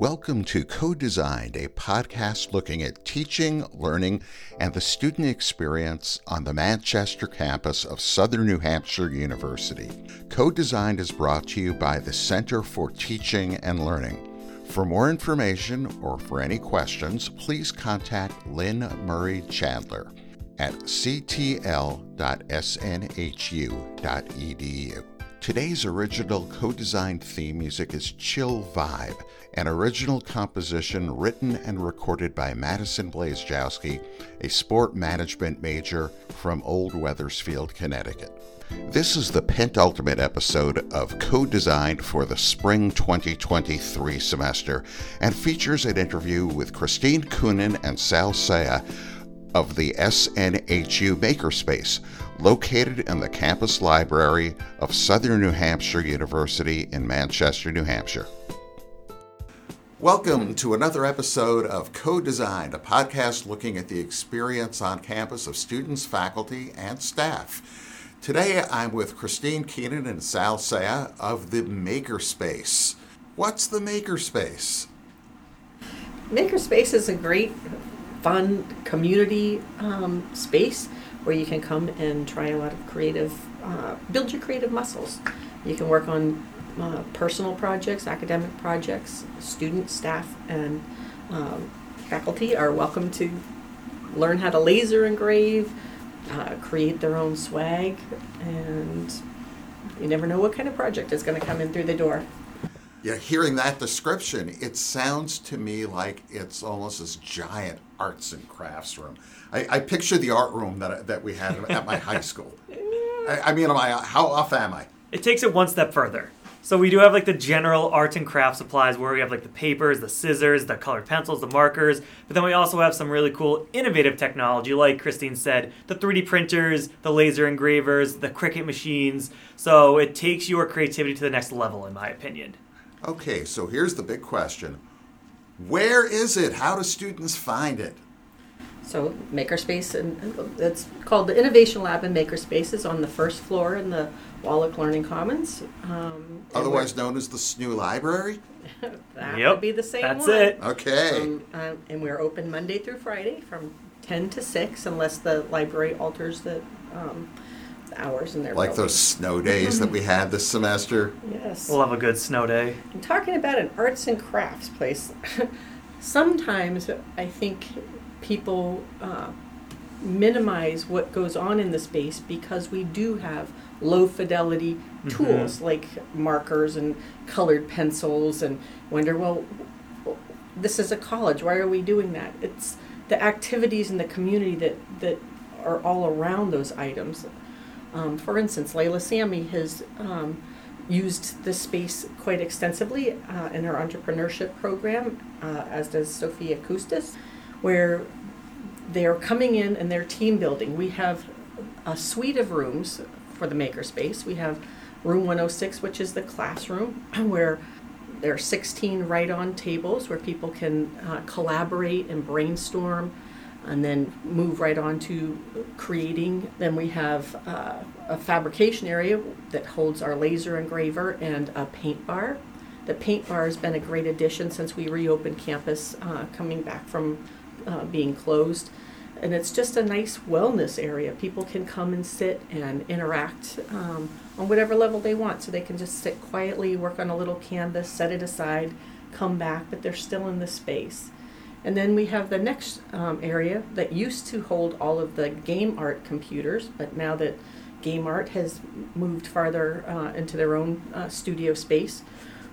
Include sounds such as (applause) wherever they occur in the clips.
Welcome to Co Designed, a podcast looking at teaching, learning, and the student experience on the Manchester campus of Southern New Hampshire University. Co Designed is brought to you by the Center for Teaching and Learning. For more information or for any questions, please contact Lynn Murray Chandler at ctl.snhu.edu. Today's original co designed theme music is Chill Vibe, an original composition written and recorded by Madison Blazejowski, a sport management major from Old Wethersfield, Connecticut. This is the penultimate episode of Co Designed for the spring 2023 semester and features an interview with Christine Koonin and Sal Saya of the SNHU Makerspace, located in the campus library of Southern New Hampshire University in Manchester, New Hampshire. Welcome to another episode of Co-Design, a podcast looking at the experience on campus of students, faculty, and staff. Today I'm with Christine Keenan and Sal Saya of the Makerspace. What's the Makerspace? Makerspace is a great, fun community um, space where you can come and try a lot of creative, uh, build your creative muscles. You can work on uh, personal projects, academic projects. Students, staff, and um, faculty are welcome to learn how to laser engrave, uh, create their own swag, and you never know what kind of project is going to come in through the door. Yeah, hearing that description, it sounds to me like it's almost this giant arts and crafts room. I, I picture the art room that, that we had at my high school. (laughs) I, I mean, am I, how off am I? It takes it one step further. So we do have like the general arts and craft supplies where we have like the papers, the scissors, the colored pencils, the markers, but then we also have some really cool innovative technology like Christine said, the 3D printers, the laser engravers, the Cricut machines. So it takes your creativity to the next level in my opinion. Okay, so here's the big question. Where is it? How do students find it? So Makerspace, and it's called the Innovation Lab and Makerspace, is on the first floor in the Wallach Learning Commons. Um, Otherwise known as the SNU Library? (laughs) that Yep, would be the same That's one. it. Okay. Um, uh, and we're open Monday through Friday from 10 to 6 unless the library alters the, um, the hours in their like building. those snow days that we had this semester. Yes. We'll have a good snow day. I'm talking about an arts and crafts place, (laughs) sometimes I think people uh, minimize what goes on in the space because we do have low fidelity tools like markers and colored pencils and wonder well this is a college why are we doing that it's the activities in the community that that are all around those items um, for instance layla sammy has um, used this space quite extensively uh, in her entrepreneurship program uh, as does sophia kustis where they're coming in and they're team building. We have a suite of rooms for the makerspace. We have room 106 which is the classroom (clears throat) where there are 16 write on tables where people can uh, collaborate and brainstorm and then move right on to creating. Then we have uh, a fabrication area that holds our laser engraver and a paint bar. The paint bar has been a great addition since we reopened campus, uh, coming back from uh, being closed. And it's just a nice wellness area. People can come and sit and interact um, on whatever level they want. So they can just sit quietly, work on a little canvas, set it aside, come back, but they're still in the space. And then we have the next um, area that used to hold all of the game art computers, but now that game art has moved farther uh, into their own uh, studio space,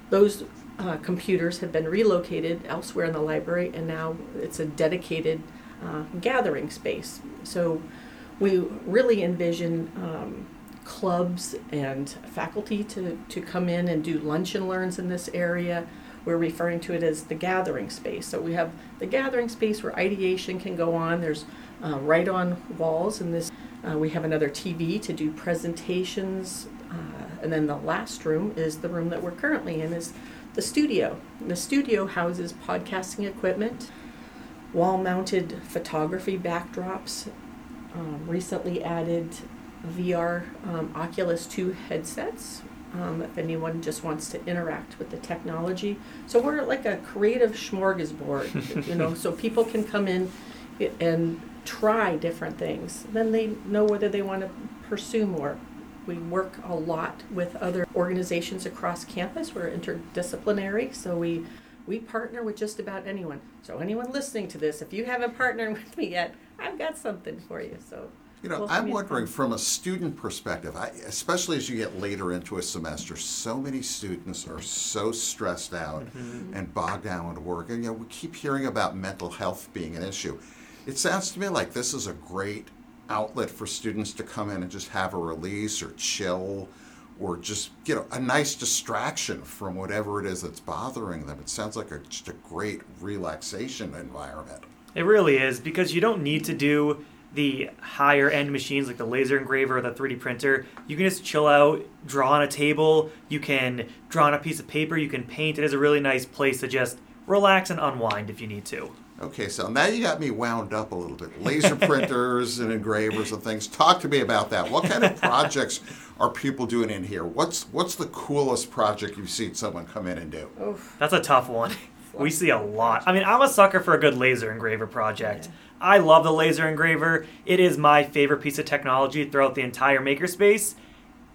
those uh, computers have been relocated elsewhere in the library, and now it's a dedicated uh, gathering space. So we really envision um, clubs and faculty to, to come in and do lunch and learns in this area. We're referring to it as the gathering space. So we have the gathering space where ideation can go on. There's uh, right on walls in this. Uh, we have another TV to do presentations. Uh, and then the last room is the room that we're currently in is the studio. The studio houses podcasting equipment, wall-mounted photography backdrops, um, recently added VR um, Oculus 2 headsets, um, if anyone just wants to interact with the technology. So we're like a creative smorgasbord, (laughs) you know, so people can come in i- and try different things. Then they know whether they want to pursue more. We work a lot with other organizations across campus. We're interdisciplinary, so we we partner with just about anyone. So anyone listening to this, if you haven't partnered (laughs) with me yet, I've got something for you. So You know, I'm wondering um, from a student perspective, I, especially as you get later into a semester, so many students are so stressed out mm-hmm. and bogged down with work. And, you know, we keep hearing about mental health being an issue. It sounds to me like this is a great outlet for students to come in and just have a release or chill or just, you know, a nice distraction from whatever it is that's bothering them. It sounds like a, just a great relaxation environment. It really is because you don't need to do the higher end machines like the laser engraver or the 3D printer. You can just chill out, draw on a table, you can draw on a piece of paper, you can paint. It is a really nice place to just relax and unwind if you need to. Okay, so now you got me wound up a little bit. Laser printers and engravers and things. Talk to me about that. What kind of (laughs) projects are people doing in here? What's what's the coolest project you've seen someone come in and do? oh, That's a tough one. We see a lot. I mean, I'm a sucker for a good laser engraver project. I love the laser engraver. It is my favorite piece of technology throughout the entire makerspace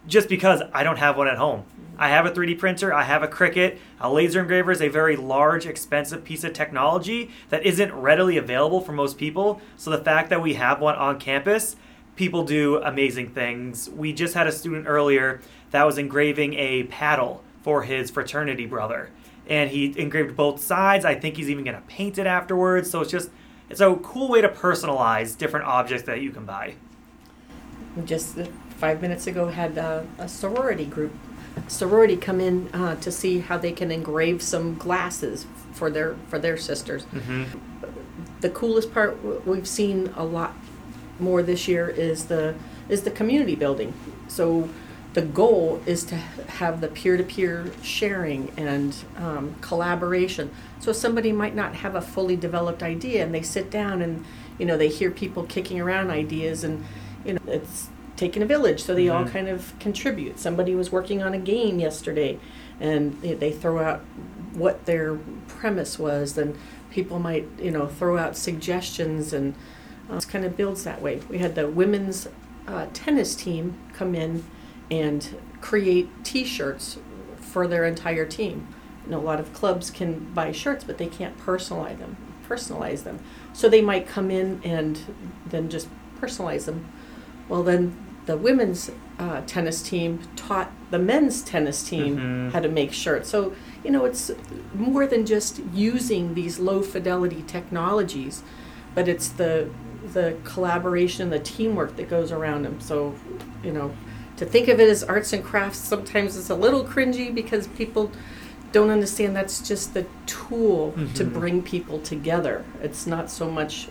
just because I don't have one at home. Mm-hmm. I have a 3D printer, I have a Cricut. A laser engraver is a very large, expensive piece of technology that isn't readily available for most people. So the fact that we have one on campus, people do amazing things. We just had a student earlier that was engraving a paddle for his fraternity brother. And he engraved both sides. I think he's even going to paint it afterwards. So it's just it's a cool way to personalize different objects that you can buy. we just uh, five minutes ago had uh, a sorority group, sorority come in uh, to see how they can engrave some glasses for their for their sisters. hmm the coolest part we've seen a lot more this year is the is the community building. So the goal is to have the peer-to-peer sharing and um, collaboration. So somebody might not have a fully developed idea, and they sit down and you know they hear people kicking around ideas, and you know it's taking a village, so they all Mhm. kind of contribute. Somebody was working on a game yesterday, and they, they throw out what their premise was, and people might you know throw out suggestions, and uh, it kind of builds that way. We had the women's uh, tennis team come in and create T-shirts for their entire team. You know, a lot of clubs can buy shirts, but they can't personalize them. Personalize them, so they might come in and then just personalize them. Well, then the women's uh, tennis team taught the men's tennis team Mhm. how to make shirts. So you know, it's more than just using these low fidelity technologies, but it's the the collaboration, the teamwork that goes around them. So, you know, to think of it as arts and crafts sometimes it's a little cringy because people don't understand that's just the tool to Mhm. bring people together. It's not so much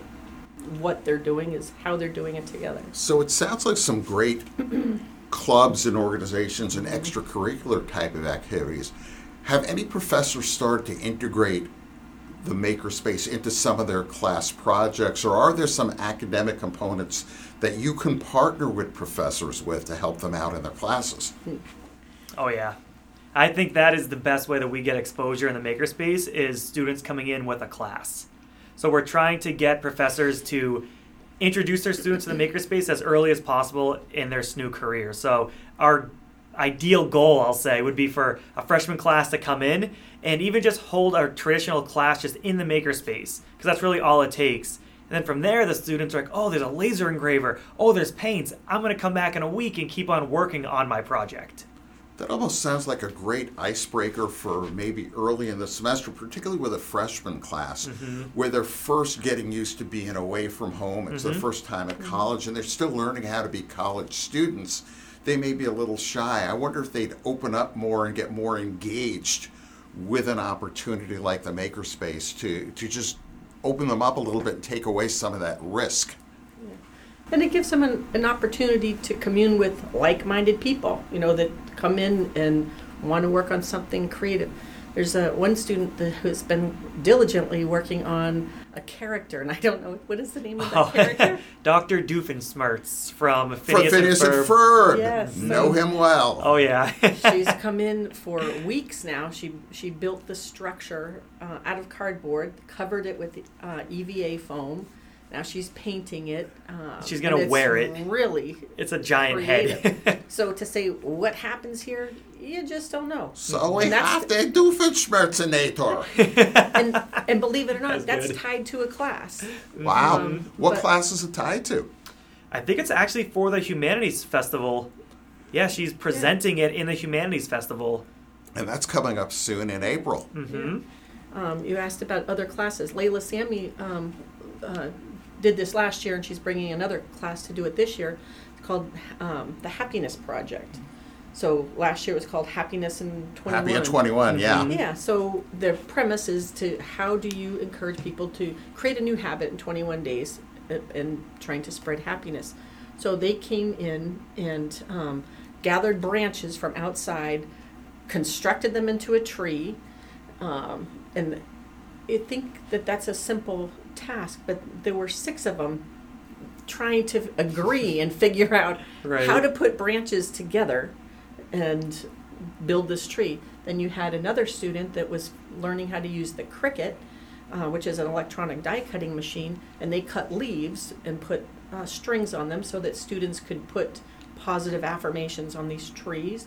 what they're doing is how they're doing it together. So it sounds like some great (clears throat) clubs and organizations and extracurricular type of activities. Have any professors started to integrate the makerspace into some of their class projects, or are there some academic components that you can partner with professors with to help them out in their classes? Oh yeah. I think that is the best way that we get exposure in the makerspace is students coming in with a class. So we're trying to get professors to introduce their students to the makerspace as early as possible in their SNU career. So our ideal goal, I'll say, would be for a freshman class to come in and even just hold our traditional class just in the makerspace because that's really all it takes. And then from there, the students are like, oh, there's a laser engraver. Oh, there's paints. I'm going to come back in a week and keep on working on my project. That almost sounds like a great icebreaker for maybe early in the semester, particularly with a freshman class, mm-hmm. where they're first getting used to being away from home. It's their mm-hmm. first time at mm-hmm. college, and they're still learning how to be college students. They may be a little shy. I wonder if they'd open up more and get more engaged with an opportunity like the Makerspace to, to just open them up a little bit and take away some of that risk. And it gives them an, an opportunity to commune with like minded people, you know, that come in and want to work on something creative. There's a one student that, who's been diligently working on a character, and I don't know what is the name of that Oh, (laughs) character. Dr. Doofenshmirtz from From Phineas, Phineas and Ferb. Ferb. Yes. Know him well. Oh yeah. (laughs) She's come in for weeks now. She she built the structure uh, out of cardboard, covered it with uh, EVA foam. Now she's painting it. Uh, She's gonna wear it. Really. it's a giant head. (laughs) So to say what happens here, you just don't know. So we And that's- have to do Schmerzenator. (laughs) And and believe it or not, That's that's, tied to a class. Wow. Um, what but- class is it tied to? I think it's actually for the Humanities Festival. Yeah, she's presenting it in the Humanities Festival. And that's coming up soon in April. hmm Um, you asked about other classes. Layla Sammy um, uh, did this last year, and she's bringing another class to do it this year. It's called um, the Happiness Project. So last year it was called Happiness in 21. Happy at 21, yeah. Mhm. Yeah, so the premise is to how do you encourage people to create a new habit in 21 days and trying to spread happiness. So they came in and um, gathered branches from outside, constructed them into a tree, um, and I think that that's a simple task, but there were six of them trying to agree and figure out Right. how to put branches together and build this tree. Then you had another student that was learning how to use the Cricut, uh, which is an electronic die cutting machine, and they cut leaves and put uh, strings on them so that students could put positive affirmations on these trees.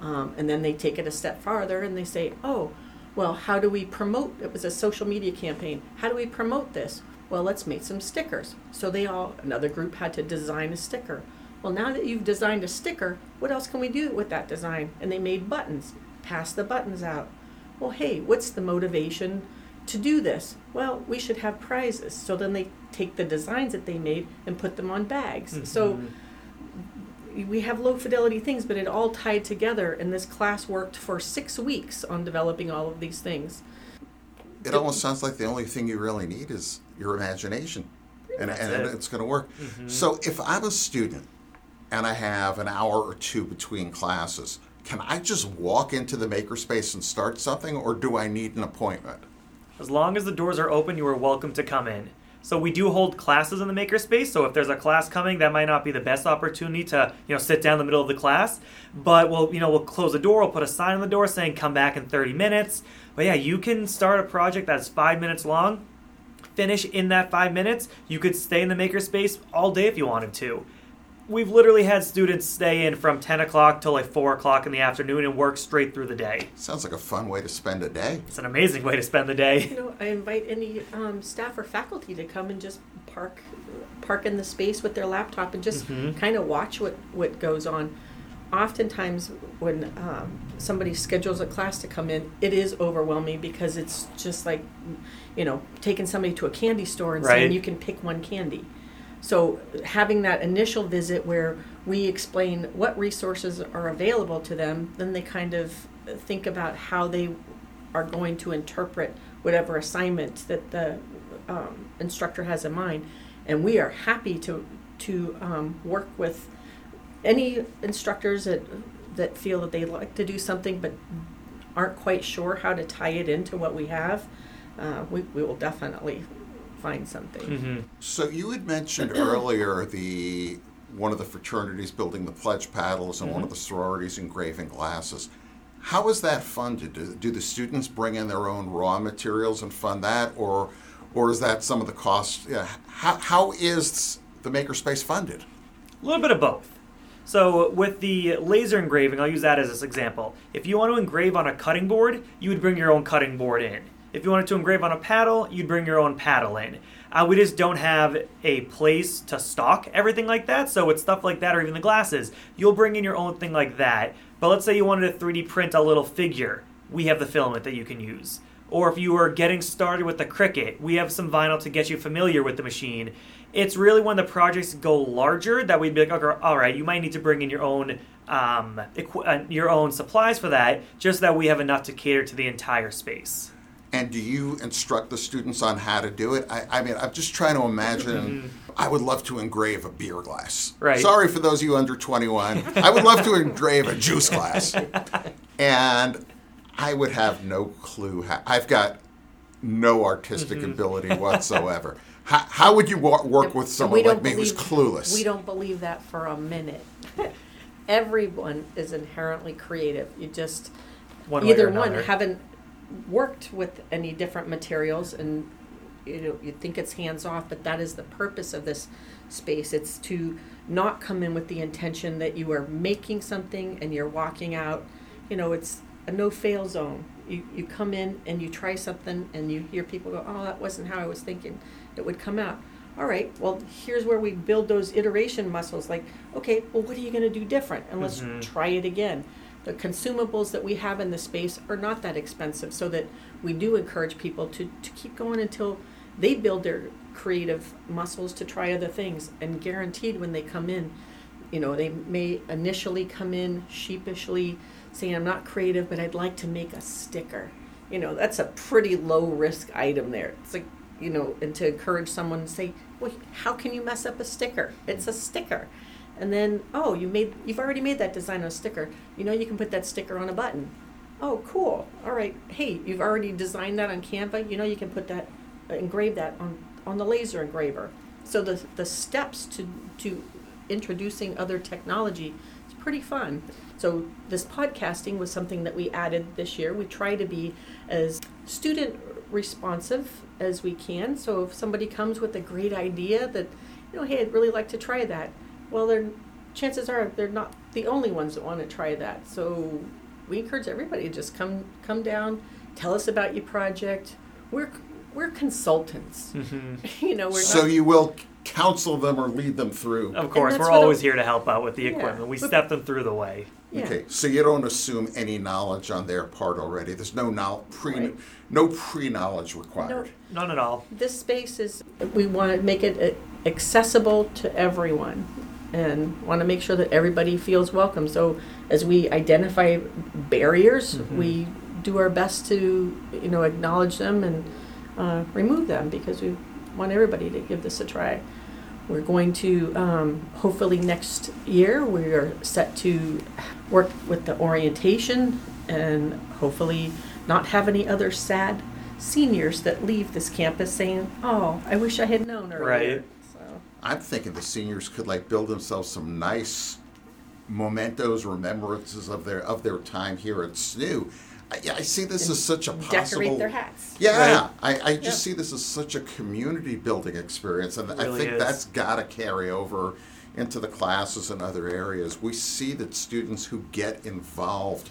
Um, and then they take it a step farther and they say, oh, well, how do we promote? It was a social media campaign. How do we promote this? Well, let's make some stickers. So they all, another group had to design a sticker. Well, now that you've designed a sticker, what else can we do with that design? And they made buttons. Pass the buttons out. Well, hey, what's the motivation to do this? Well, we should have prizes. So then they take the designs that they made and put them on bags. So Mhm. We have low fidelity things, but it all tied together. And this class worked for six weeks on developing all of these things. It almost sounds like the only thing you really need is your imagination. And, and it. it's going to work. Mhm. So if I'm a student and I have an hour or two between classes, can I just walk into the makerspace and start something, or do I need an appointment? As long as the doors are open, you are welcome to come in. So we do hold classes in the makerspace. So if there's a class coming, that might not be the best opportunity to you know sit down in the middle of the class. But we'll you know we'll close the door. We'll put a sign on the door saying "Come back in 30 minutes." But yeah, you can start a project that's five minutes long, finish in that five minutes. You could stay in the makerspace all day if you wanted to. We've literally had students stay in from 10 o'clock till like 4 o'clock in the afternoon and work straight through the day. Sounds like a fun way to spend a day. It's an amazing way to spend the day. You know, I invite any um, staff or faculty to come and just park park in the space with their laptop and just Mhm. kind of watch what what goes on. Oftentimes, when um, somebody schedules a class to come in, it is overwhelming because it's just like, you know, taking somebody to a candy store and Right. saying you can pick one candy. So having that initial visit where we explain what resources are available to them, then they kind of think about how they are going to interpret whatever assignment that the um, instructor has in mind. And we are happy to to um, work with any instructors that that feel that they like to do something but aren't quite sure how to tie it into what we have. Uh, we, we will definitely find something. hmm So you had mentioned earlier the one of the fraternities building the pledge paddles and one of the sororities engraving glasses. How is that funded? Do, do the students bring in their own raw materials and fund that, or or is that some of the cost? Yeah, how, how is the makerspace funded? A little bit of both. So with the laser engraving, I'll use that as an example. If you want to engrave on a cutting board, you would bring your own cutting board in. If you wanted to engrave on a paddle, you'd bring your own paddle in. Uh, we just don't have a place to stock everything like that. So with stuff like that, or even the glasses, you'll bring in your own thing like that. But let's say you wanted to 3D print a little figure, we have the filament that you can use. Or if you were getting started with the Cricut, we have some vinyl to get you familiar with the machine. It's really when the projects go larger that we'd be like, okay, all right, you might need to bring in your own um, equi- uh, your own supplies for that, just that we have enough to cater to the entire space. And do you instruct the students on how to do it? I, I mean, I'm just trying to imagine. I would love to engrave a beer glass. Right. Sorry for those of you under 21. I would love to engrave a juice glass. (laughs) And I would have no clue how. I've got no artistic Mm-hmm. ability (laughs) whatsoever. how, how would you wa- work with someone we like don't me who's believe- clueless? We don't believe that for a minute. (laughs) Everyone is inherently creative. You just One way or either one another. haven't worked with any different materials and you know you think it's hands off but that is the purpose of this space. It's to not come in with the intention that you are making something and you're walking out. You know it's a no fail zone. You you come in and you try something and you hear people go oh that wasn't how i was thinking. It would come out. All right well here's where we build those iteration muscles like okay well what are you going to do different? And let's Mhm. try it again the consumables that we have in the space are not that expensive so that we do encourage people to, to keep going until they build their creative muscles to try other things. And guaranteed when they come in you know they may initially come in sheepishly saying i'm not creative but i'd like to make a sticker. You know that's a pretty low risk item there. It's like you know and to encourage someone to say well how can you mess up a sticker? It's a sticker and then oh you made you've already made that design on a sticker. You know you can put that sticker on a button. Oh cool. All right. Hey you've already designed that on canva. You know you can put that engrave that on on the laser engraver. So the the steps to to introducing other technology is pretty fun. So this podcasting was something that we added this year. We try to be as student responsive as we can. So if somebody comes with a great idea that you know hey i'd really like to try that well they're chances are they're not the only ones that want to try that so we encourage everybody to just come come down tell us about your project we're we're consultants Mhm. (laughs) you know we're so not you will counsel them or lead them through. Of course, we're what always a- here to help out with the Yeah. equipment. We But- step them through the way. yeah. Okay, so you don't assume any knowledge on their part already. There's no know, pre Right. no pre knowledge required. None at all. this space is we want to make it accessible to everyone and want to make sure that everybody feels welcome so as we identify barriers Mhm. we do our best to you know acknowledge them and uh, remove them because we want everybody to give this a try we're going to um, hopefully next year we are set to work with the orientation and hopefully not have any other sad seniors that leave this campus saying, "Oh, I wish I had known earlier." Right. So, I'm thinking the seniors could like build themselves some nice mementos, remembrances of their of their time here at SNU. I, I see this as such a possible. decorate their hats. Yeah, I, I just Yeah. see this as such a community building experience, and I think is. that's got to carry over into the classes and other areas. We see that students who get involved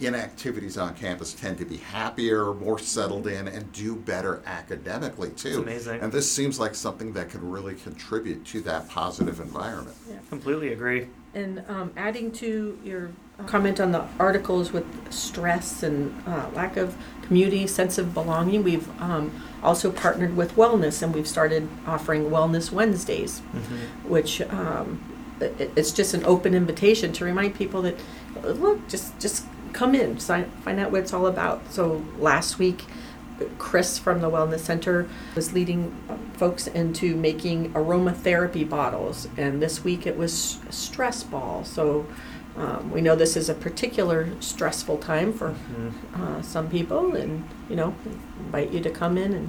in activities on campus tend to be happier, more settled in, and do better academically too. amazing. And this seems like something that can really contribute to that positive environment. Yeah, completely agree. And um, adding to your comment on the articles with stress and uh, lack of community sense of belonging, we've um, also partnered with Wellness, and we've started offering Wellness Wednesdays. Mm-hmm. which um, it, it's just an open invitation to remind people that look just just come in sign, find out what it's all about. So last week chris from the wellness center was leading folks into making aromatherapy bottles. And this week it was stress ball. So um, we know this is a particular stressful time for Mhm. uh, some people and you know invite you to come in and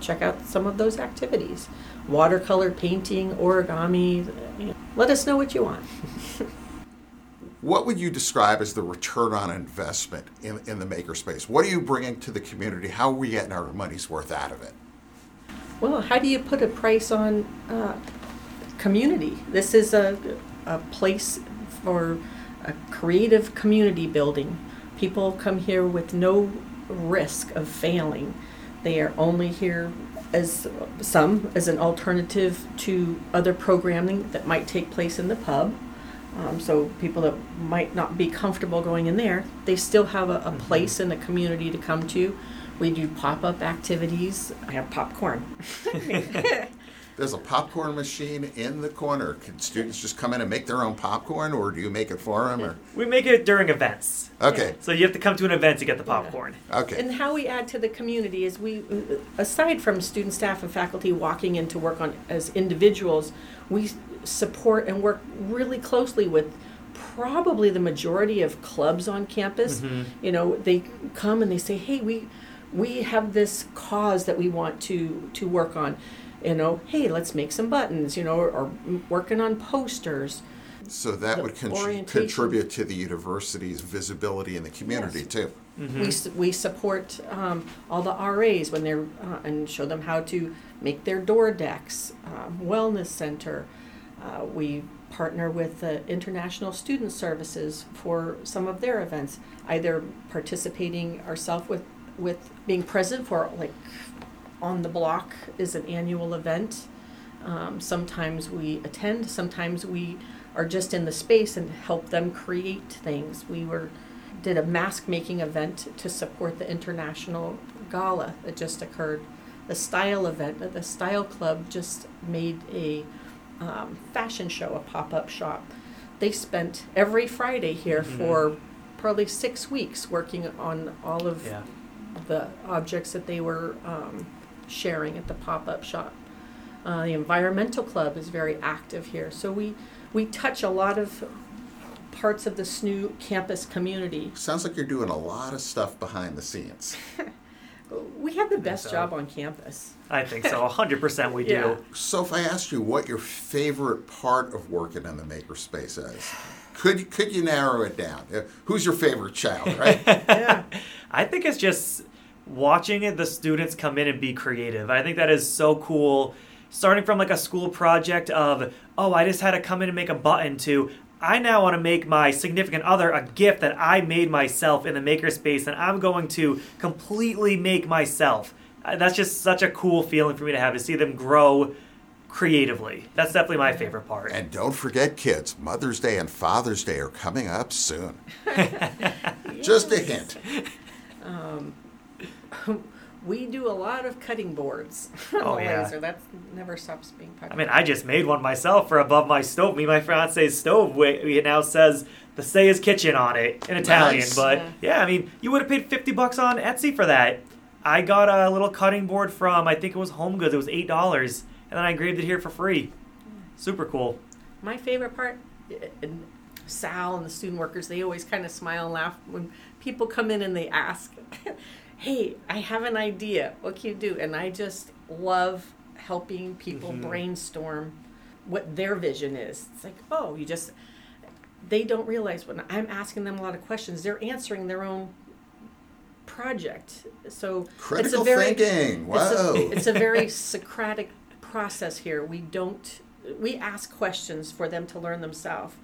check out some of those activities. Watercolor painting origami you know, let us know what you want (laughs) What would you describe as the return on investment in, in the makerspace? What are you bringing to the community? How are we getting our money's worth out of it? well how do you put a price on uh, community this is a, a place for a creative community building people come here with no risk of failing they are only here as some as an alternative to other programming that might take place in the pub Um, so people that might not be comfortable going in there, they still have a, a place in the community to come to. We do pop-up activities. I have popcorn. (laughs) There's a popcorn machine in the corner. Can students just come in and make their own popcorn, or do you make it for them? Or We make it during events. okay, So you have to come to an event to get the popcorn. okay, And how we add to the community is we, aside from student, staff, and faculty walking in to work on as individuals, we support and work really closely with probably the majority of clubs on campus. Mhm. You know, they come and they say, "Hey, we we have this cause that we want to to work on." You know, hey, let's make some buttons. You know, or, or working on posters. So that The would con- contribute to the university's visibility in the community Yes. too. Mm-hmm. We, s- we support um, all the RAs when they're uh, and show them how to make their door decks. Um, wellness center. Uh, we partner with the International Student Services for some of their events, either participating ourselves with with being present for like on the block is an annual event. Um, sometimes we attend. Sometimes we are just in the space and help them create things. We were did a mask making event to support the international gala that just occurred. The style event, the style club just made a um, fashion show, a pop up shop. They spent every Friday here Mhm. for probably six weeks working on all of Yeah. the objects that they were um, sharing at the pop up shop. Uh, the environmental club is very active here, so we we touch a lot of parts of the SNU campus community. Sounds like you're doing a lot of stuff behind the scenes. (laughs) We have the best so. job on campus. I think so. (laughs) 100% we do. So if I asked you what your favorite part of working in the makerspace is, could could you narrow it down? Uh, Who's your favorite child, right? (laughs) Yeah, I think it's just watching the students come in and be creative. I think that is so cool. Starting from like a school project of, oh, I just had to come in and make a button to, I now want to make my significant other a gift that I made myself in the makerspace and I'm going to completely make myself. Uh, That's just such a cool feeling for me to have to see them grow creatively. That's definitely my favorite part. and don't forget, kids, Mother's Day and Father's Day are coming up soon. (laughs) Just a hint. (laughs) we do a lot of cutting boards. (laughs) Oh, the yeah. laser. That never stops being popular. I mean, I just made one myself for above my stove. Me, my fiance's stove. we- It now says the Say's Kitchen on it in Italian. Nice. But Yeah. yeah. I mean, you would have paid fifty bucks on Etsy for that. I got a little cutting board from I think it was Home Goods. It was eight dollars, and then I engraved it here for free. Super cool. My favorite part, eh, eh, and Sal and the student workers, they always kind of smile and laugh when people come in and they ask, (laughs) Hey, I have an idea. What can you do? And I just love helping people Mhm. brainstorm what their vision is. It's like, oh, you just, they don't realize when I'm asking them a lot of questions, they're answering their own project. So Critical it's a very, thinking. it's a, it's a very (laughs) Socratic process here. We don't, we ask questions for them to learn themselves.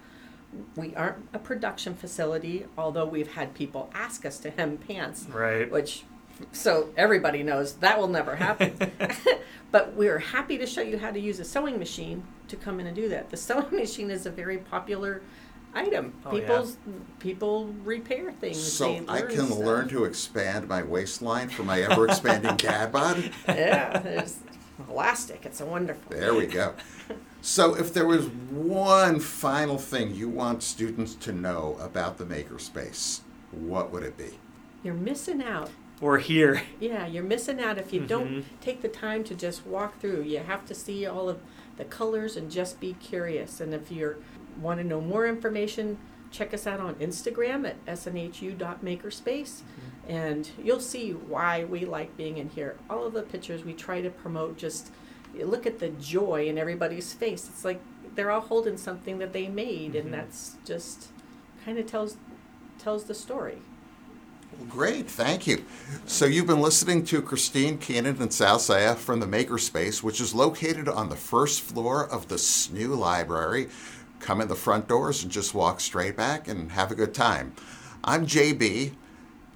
We aren't a production facility, although we've had people ask us to hem pants, Right. which, so everybody knows that will never happen. (laughs) (laughs) but we're happy to show you how to use a sewing machine to come in and do that. The (laughs) sewing machine is a very popular item. Oh, yeah. People repair things. so I can stuff. learn to expand my waistline for my ever expanding dad bod? Yeah, there's elastic. It's a wonderful. There we go. (laughs) So, if there was one final thing you want students to know about the makerspace, what would it be? You're missing out. We're here. Yeah, you're missing out if you Mhm. don't take the time to just walk through. You have to see all of the colors and just be curious. And if you want to know more information, check us out on Instagram at snhu.makerspace and you'll see why we like being in here. All of the pictures we try to promote just look at the joy in everybody's face. It's like they're all holding something that they made Mhm. and that's just kind of tells tells the story. Well, great, thank you. So, you've been listening to Christine Keenan and Sal Saya from the Makerspace, which is located on the first floor of the SNU Library. Come in the front doors and just walk straight back and have a good time. I'm JB.